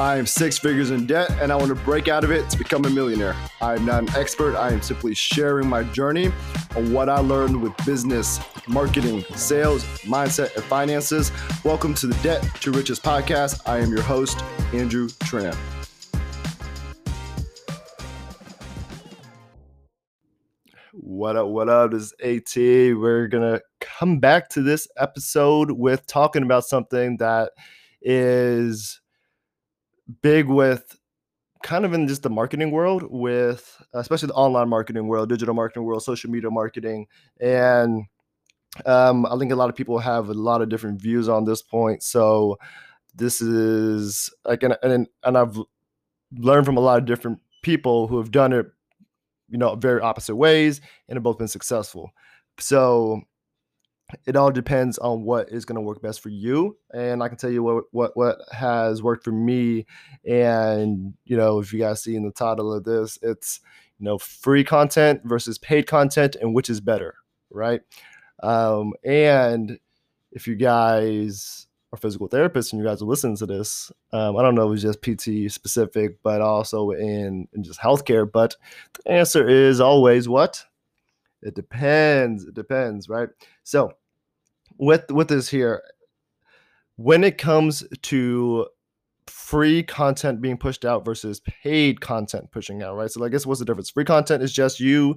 I am six figures in debt and I want to break out of it to become a millionaire. I am not an expert. I am simply sharing my journey on what I learned with business, marketing, sales, mindset, and finances. Welcome to the Debt to Riches podcast. I am your host, Andrew Tran. What up, what up? This is AT. We're going to come back to this episode with talking about something that is big with kind of in just the marketing world with especially the online marketing world digital marketing world social media marketing and um, i think a lot of people have a lot of different views on this point so this is like and, and, and i've learned from a lot of different people who have done it you know very opposite ways and have both been successful. So it all depends on what is going to work best for you and i can tell you what what what has worked for me and you know if you guys see in the title of this it's you know free content versus paid content and which is better right? Um and if you guys are physical therapists and you guys are listening to this um, i don't know if it's just pt specific but also in, in just healthcare but the answer is always what? It depends it depends right? So with with this here when it comes to free content being pushed out versus paid content pushing out right so i guess what's the difference free content is just you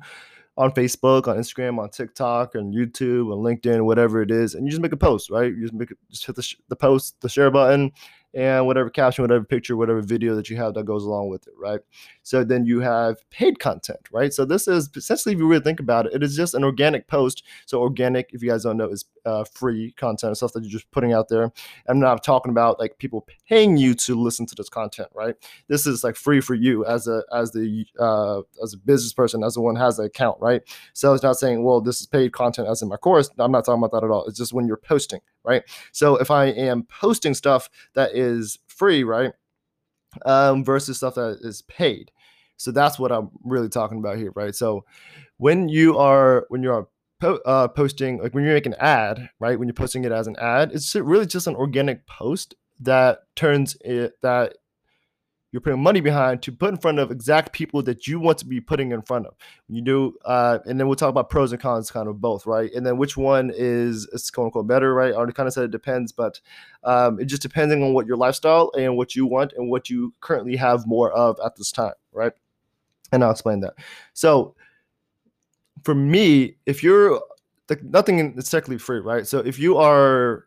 on facebook on instagram on tiktok on youtube on linkedin whatever it is and you just make a post right you just make just hit the, sh- the post the share button and whatever caption, whatever picture, whatever video that you have that goes along with it, right? So then you have paid content, right? So this is essentially, if you really think about it, it is just an organic post. So organic, if you guys don't know, is uh, free content, and stuff that you're just putting out there. I'm not talking about like people paying you to listen to this content, right? This is like free for you as a as the uh, as a business person, as the one has an account, right? So it's not saying, well, this is paid content as in my course. I'm not talking about that at all. It's just when you're posting, right? So if I am posting stuff that is free, right, um, versus stuff that is paid. So that's what I'm really talking about here, right? So when you are when you are po- uh, posting, like when you make an ad, right? When you're posting it as an ad, it's really just an organic post that turns it that you're putting money behind to put in front of exact people that you want to be putting in front of. You do, uh, and then we'll talk about pros and cons, kind of both, right? And then which one is, is quote unquote better, right? I already kind of said it depends, but um, it just depending on what your lifestyle and what you want and what you currently have more of at this time, right? And I'll explain that. So for me, if you're like nothing is technically free, right? So if you are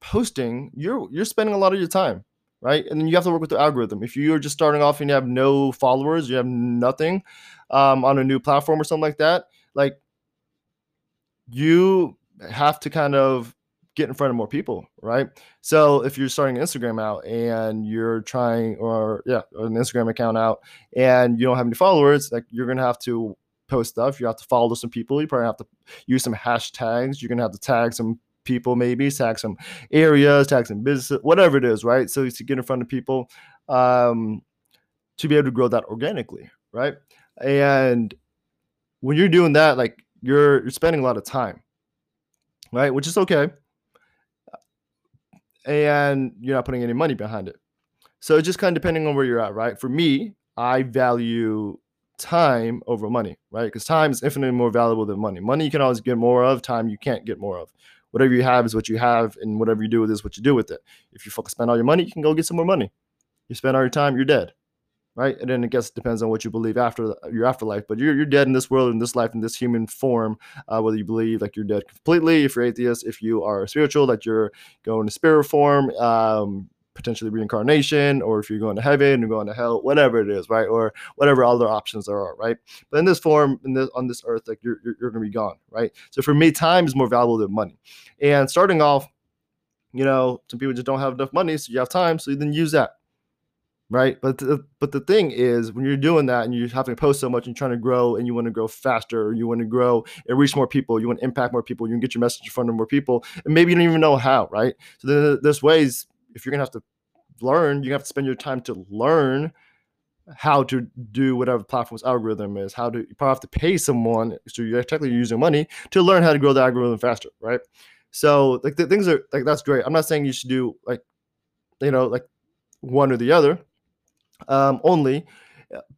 posting, you're you're spending a lot of your time right? And then you have to work with the algorithm. If you're just starting off and you have no followers, you have nothing um, on a new platform or something like that, like you have to kind of get in front of more people, right? So if you're starting Instagram out and you're trying, or yeah, an Instagram account out, and you don't have any followers, like you're gonna have to post stuff. You have to follow some people. You probably have to use some hashtags. You're gonna have to tag some people, maybe tag some areas, tag some business, whatever it is, right? So to get in front of people, um, to be able to grow that organically, right? And when you're doing that, like you're you're spending a lot of time, right? Which is okay, and you're not putting any money behind it. So it's just kind of depending on where you're at, right? For me, I value time over money, right? Because time is infinitely more valuable than money. Money you can always get more of, time you can't get more of whatever you have is what you have, and whatever you do with is what you do with it. If you spend all your money, you can go get some more money. You spend all your time, you're dead, right? And then I guess it depends on what you believe after your afterlife. But you're you're dead in this world, in this life, in this human form. Uh, whether you believe like you're dead completely, if you're atheist, if you are spiritual, that you're going to spirit form. Um, potentially reincarnation, or if you're going to heaven or going to hell, whatever it is, right? Or whatever other options there are, right? But in this form, in this on this earth, like you're you're, you're gonna be gone, right? So for me, time is more valuable than money. And starting off, you know, some people just don't have enough money, so you have time, so you then use that. Right. But the, but the thing is, when you're doing that and you're having to post so much and trying to grow and you want to grow faster, you want to grow and reach more people, you want to impact more people, you can get your message in front of more people, and maybe you don't even know how, right? So there's ways if you're gonna have to learn, you have to spend your time to learn how to do whatever platform's algorithm is, how to you probably have to pay someone, so you're technically using money to learn how to grow the algorithm faster, right? So like the things are like that's great. I'm not saying you should do like you know like one or the other, um, only.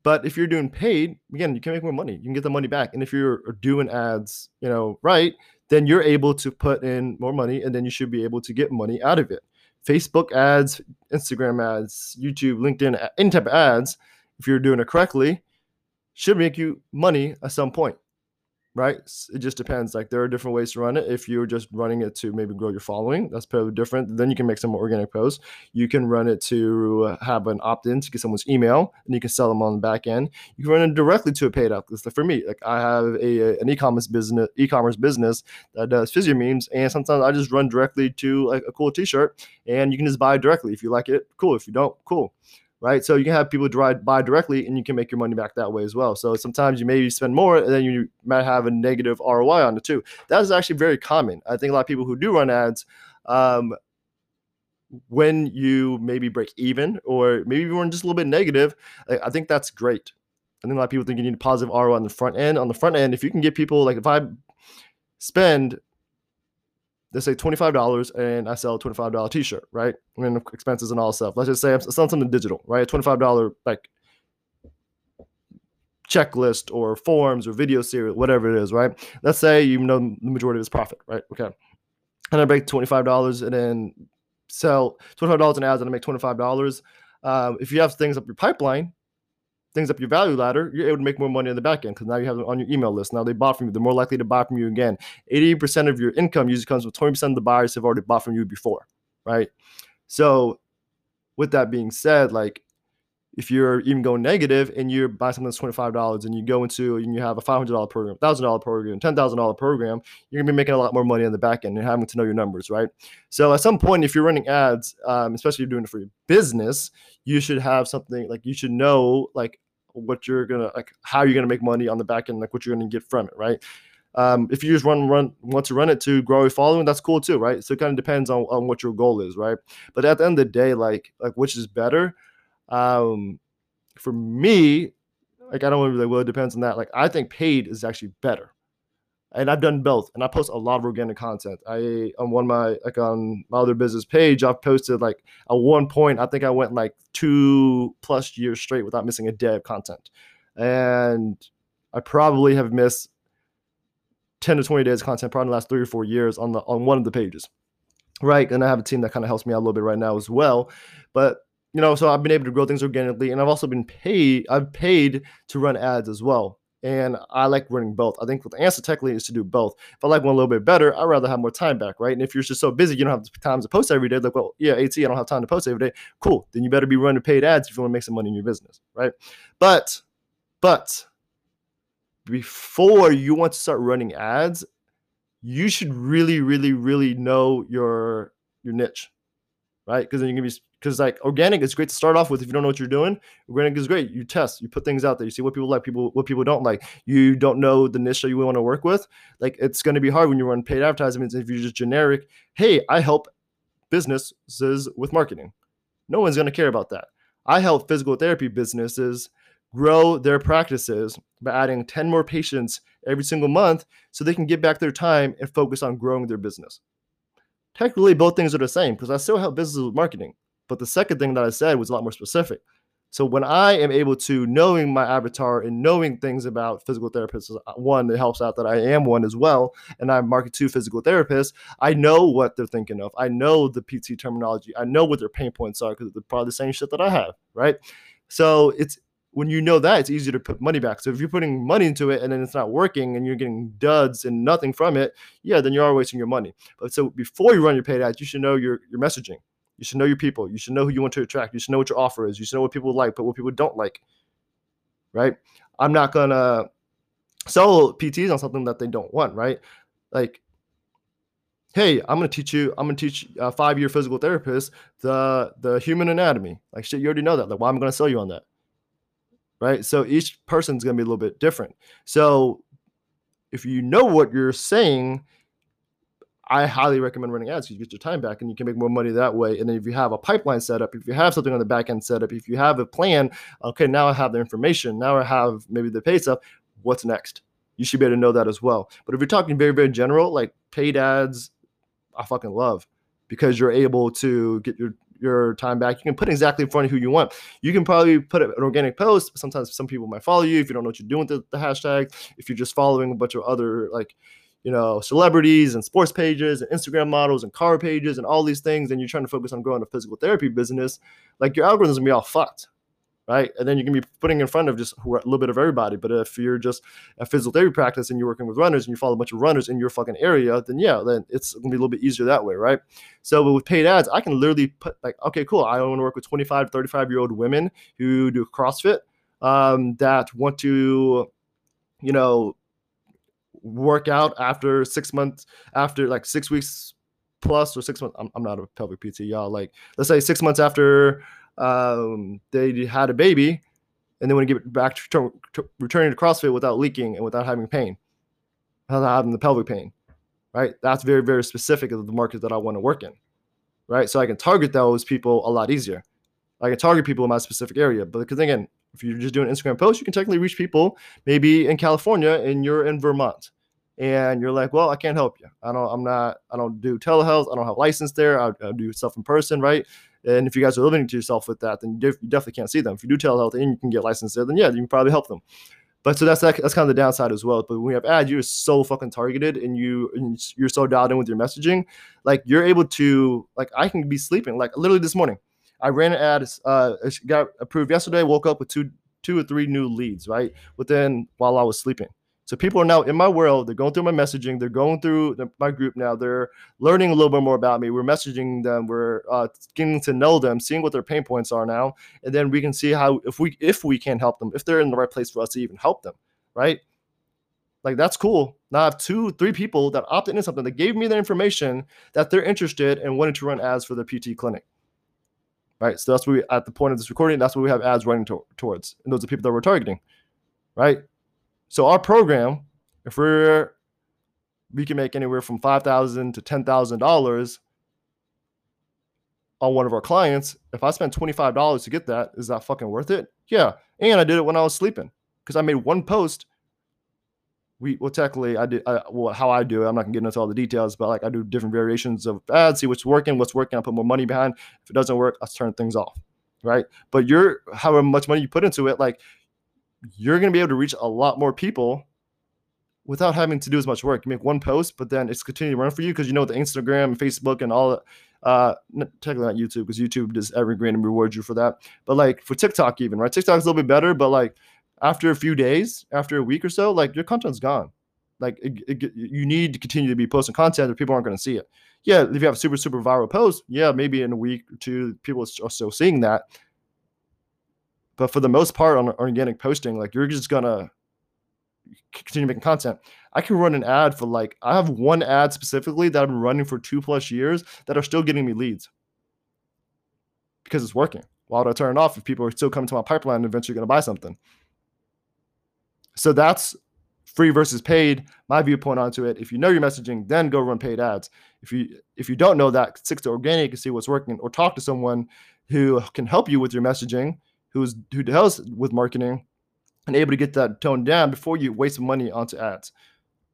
But if you're doing paid, again, you can make more money. You can get the money back. And if you're doing ads, you know, right, then you're able to put in more money and then you should be able to get money out of it. Facebook ads, Instagram ads, YouTube, LinkedIn, any type of ads, if you're doing it correctly, should make you money at some point right? It just depends. Like there are different ways to run it. If you're just running it to maybe grow your following, that's probably different. Then you can make some organic posts. You can run it to have an opt-in to get someone's email, and you can sell them on the back end. You can run it directly to a paid app. Like for me, like I have a an e-commerce business, e-commerce business that does physio memes, and sometimes I just run directly to like a cool T-shirt, and you can just buy it directly. If you like it, cool. If you don't, cool right? So you can have people drive buy directly, and you can make your money back that way as well. So sometimes you maybe spend more, and then you might have a negative ROI on it too. That is actually very common. I think a lot of people who do run ads. Um, when you maybe break even or maybe you run just a little bit negative, I think that's great. I think a lot of people think you need a positive ROI on the front end. On the front end, if you can get people like if I spend let's say $25 and I sell a $25 t-shirt, right? And expenses and all stuff. Let's just say I'm selling something digital, right? A $25 like checklist or forms or video series, whatever it is, right? Let's say you know the majority of his profit, right? Okay. And I make $25 and then sell $25 in ads and I make $25. Um, if you have things up your pipeline, things up your value ladder, you're able to make more money in the back end because now you have them on your email list. Now they bought from you. They're more likely to buy from you again. 80% of your income usually comes from 20% of the buyers have already bought from you before, right? So with that being said, like if you're even going negative and you're buying something that's $25 and you go into and you have a $500 program, $1,000 program, $10,000 program, you're going to be making a lot more money on the back end and having to know your numbers, right? So at some point, if you're running ads, um, especially if you're doing it for your business, you should have something like you should know like what you're gonna like how you're gonna make money on the back end, like what you're gonna get from it, right? Um, if you just run run want to run it to grow a following, that's cool too, right? So it kind of depends on, on what your goal is, right? But at the end of the day, like like which is better? Um, for me, like I don't really well, it depends on that. Like I think paid is actually better and I've done both, and I post a lot of organic content. I on one my like on my other business page, I've posted like at one point, I think I went like two plus years straight without missing a day of content, and I probably have missed ten to twenty days of content probably in the last three or four years on the on one of the pages, right? And I have a team that kind of helps me out a little bit right now as well, but you know, so I've been able to grow things organically, and I've also been paid. I've paid to run ads as well and I like running both. I think the answer technically is to do both. If I like one a little bit better, I'd rather have more time back, right? And if you're just so busy, you don't have the time to post every day. Like, well, yeah, AT, I don't have time to post every day. Cool. Then you better be running paid ads if you want to make some money in your business, right? But, but before you want to start running ads, you should really, really, really know your your niche, right? Because then you're gonna be because like organic is great to start off with if you don't know what you're doing. Organic is great. You test, you put things out there, you see what people like, people what people don't like. You don't know the niche that you want to work with. Like it's going to be hard when you run paid advertisements if you're just generic. Hey, I help businesses with marketing. No one's going to care about that. I help physical therapy businesses grow their practices by adding 10 more patients every single month so they can get back their time and focus on growing their business. Technically, both things are the same because I still help businesses with marketing. But the second thing that I said was a lot more specific. So when I am able to knowing my avatar and knowing things about physical therapists, uh, one, it helps out that I am one as well, and I'm market to physical therapists. I know what they're thinking of. I know the PT terminology. I know what their pain points are because they're probably the same shit that I have, right? So it's when you know that, it's easier to put money back. So if you're putting money into it and then it's not working and you're getting duds and nothing from it, yeah, then you are wasting your money. But so before you run your paid ads, you should know your your messaging. You should know your people. You should know who you want to attract. You should know what your offer is. You should know what people like, but what people don't like. Right? I'm not gonna sell PTs on something that they don't want. Right? Like, hey, I'm gonna teach you. I'm gonna teach a five year physical therapist the the human anatomy. Like shit, you already know that. Like, why am I gonna sell you on that? Right? So each person's gonna be a little bit different. So if you know what you're saying I highly recommend running ads. Because you get your time back and you can make more money that way. And then if you have a pipeline set up, if you have something on the back end set up, if you have a plan, okay, now I have the information. Now I have maybe the pay stuff. What's next? You should be able to know that as well. But if you're talking very, very general, like paid ads, I fucking love because you're able to get your your time back. You can put exactly in front of who you want. You can probably put an organic post. Sometimes some people might follow you if you don't know what you're doing with the, the hashtag. If you're just following a bunch of other like you know, celebrities and sports pages and Instagram models and car pages and all these things, and you're trying to focus on growing a physical therapy business, like your algorithms gonna be all fucked, right? And then you can be putting in front of just a little bit of everybody. But if you're just a physical therapy practice and you're working with runners and you follow a bunch of runners in your fucking area, then yeah, then it's gonna be a little bit easier that way, right? So with paid ads, I can literally put like, okay, cool, I want to work with 25, 35 year old women who do CrossFit um, that want to, you know, work out after six months, after like six weeks plus or six months. I'm, I'm not a pelvic PT, y'all. Like, let's say six months after um, they had a baby, and they want to get back to, to returning to CrossFit without leaking and without having pain, without having the pelvic pain, right? That's very, very specific of the market that I want to work in, right? So I can target those people a lot easier. I can target people in my specific area, but because again, if you're just doing Instagram posts, you can technically reach people maybe in California and you're in Vermont and you're like, well, I can't help you. I don't, I'm not, I don't do telehealth. I don't have license there. I, I do stuff in person, right? And if you guys are limiting to yourself with that, then you, definitely can't see them. If you do telehealth and you can get licensed there, then yeah, you can probably help them. But so that's that's kind of the downside as well. But when you have ads, you're so fucking targeted and you and you're so dialed in with your messaging. Like you're able to like I can be sleeping. Like literally this morning, I ran an ad. Uh, got approved yesterday. Woke up with two two or three new leads right within while I was sleeping. So people are now in my world. They're going through my messaging. They're going through the, my group now. They're learning a little bit more about me. We're messaging them. We're uh, getting to know them, seeing what their pain points are now, and then we can see how if we if we can help them, if they're in the right place for us to even help them, right? Like that's cool. Now I have two, three people that opted into something that gave me their information that they're interested in wanted to run ads for their PT clinic. Right. So that's what we at the point of this recording, that's what we have ads running to, towards. And those are people that we're targeting. Right. So our program, if we're we can make anywhere from five thousand to ten thousand dollars on one of our clients. If I spend twenty five dollars to get that, is that fucking worth it? Yeah. And I did it when I was sleeping because I made one post. We well technically I did I, well how I do it. I'm not gonna get into all the details, but like I do different variations of ads, see what's working, what's working. I put more money behind. If it doesn't work, I turn things off. Right. But you're however much money you put into it, like you're going to be able to reach a lot more people without having to do as much work. You make one post, but then it's continuing to run for you because you know the Instagram Facebook and all uh technically not YouTube because YouTube does evergreen and rewards you for that. But like for TikTok, even right, TikTok's a little bit better, but like after a few days, after a week or so, like your content's gone. Like it, it, you need to continue to be posting content, or people aren't going to see it. Yeah, if you have a super super viral post, yeah, maybe in a week or two, people are still seeing that. But for the most part on organic posting, like you're just gonna continue making content. I can run an ad for like I have one ad specifically that I've been running for two plus years that are still getting me leads because it's working. Why would I turn it off if people are still coming to my pipeline and eventually going to buy something? So that's free versus paid. My viewpoint onto it. If you know your messaging, then go run paid ads. If you if you don't know that, stick to organic and see what's working, or talk to someone who can help you with your messaging who's who does with marketing and able to get that toned down before you waste money onto ads,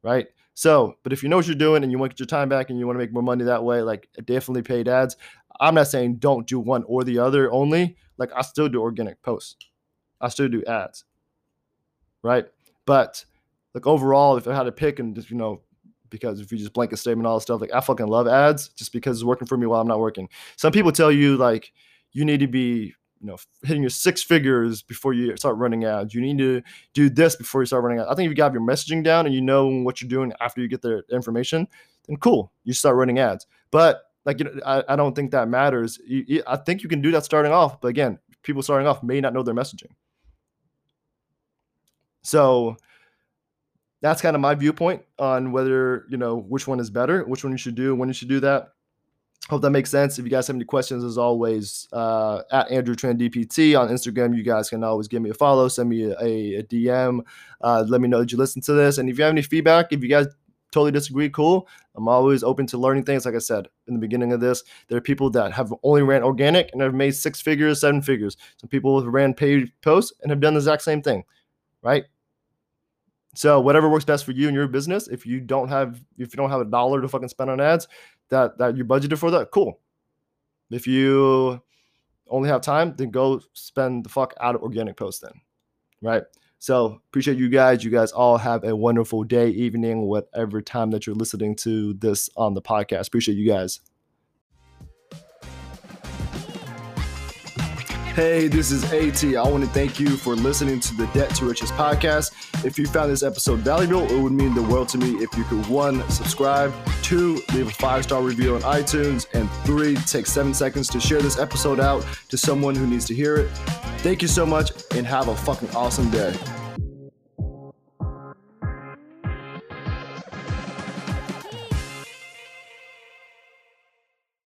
right? So, but if you know what you're doing and you want to get your time back and you want to make more money that way, like definitely paid ads. I'm not saying don't do one or the other only. Like I still do organic posts, I still do ads, right? But like overall, if I had to pick and just you know, because if you just blanket statement all this stuff, like I fucking love ads just because it's working for me while I'm not working. Some people tell you like you need to be you know hitting your six figures before you start running ads. You need to do this before you start running ads. I think if you got your messaging down and you know what you're doing after you get the information, then cool, you start running ads. But like you know, I, I don't think that matters. You, you, I think you can do that starting off, but again, people starting off may not know their messaging. So that's kind of my viewpoint on whether you know which one is better, which one you should do, when you should do that. Hope that makes sense. If you guys have any questions, as always, uh, at Andrew Tran DPT on Instagram, you guys can always give me a follow, send me a, a DM, uh, let me know that you listen to this. And if you have any feedback, if you guys totally disagree, cool. I'm always open to learning things. Like I said in the beginning of this, there are people that have only ran organic and have made six figures, seven figures. Some people have ran paid posts and have done the exact same thing, right? So whatever works best for you and your business. If you don't have if you don't have a dollar to fucking spend on ads, that that you budgeted for that, cool. If you only have time, then go spend the fuck out of organic posts then. right? So appreciate you guys. You guys all have a wonderful day, evening, whatever time that you're listening to this on the podcast. Appreciate you guys. Hey, this is AT. I want to thank you for listening to the Debt to Riches podcast. If you found this episode valuable, it would mean the world to me if you could one, subscribe, two, leave a five star review on iTunes, and three, take seven seconds to share this episode out to someone who needs to hear it. Thank you so much and have a fucking awesome day.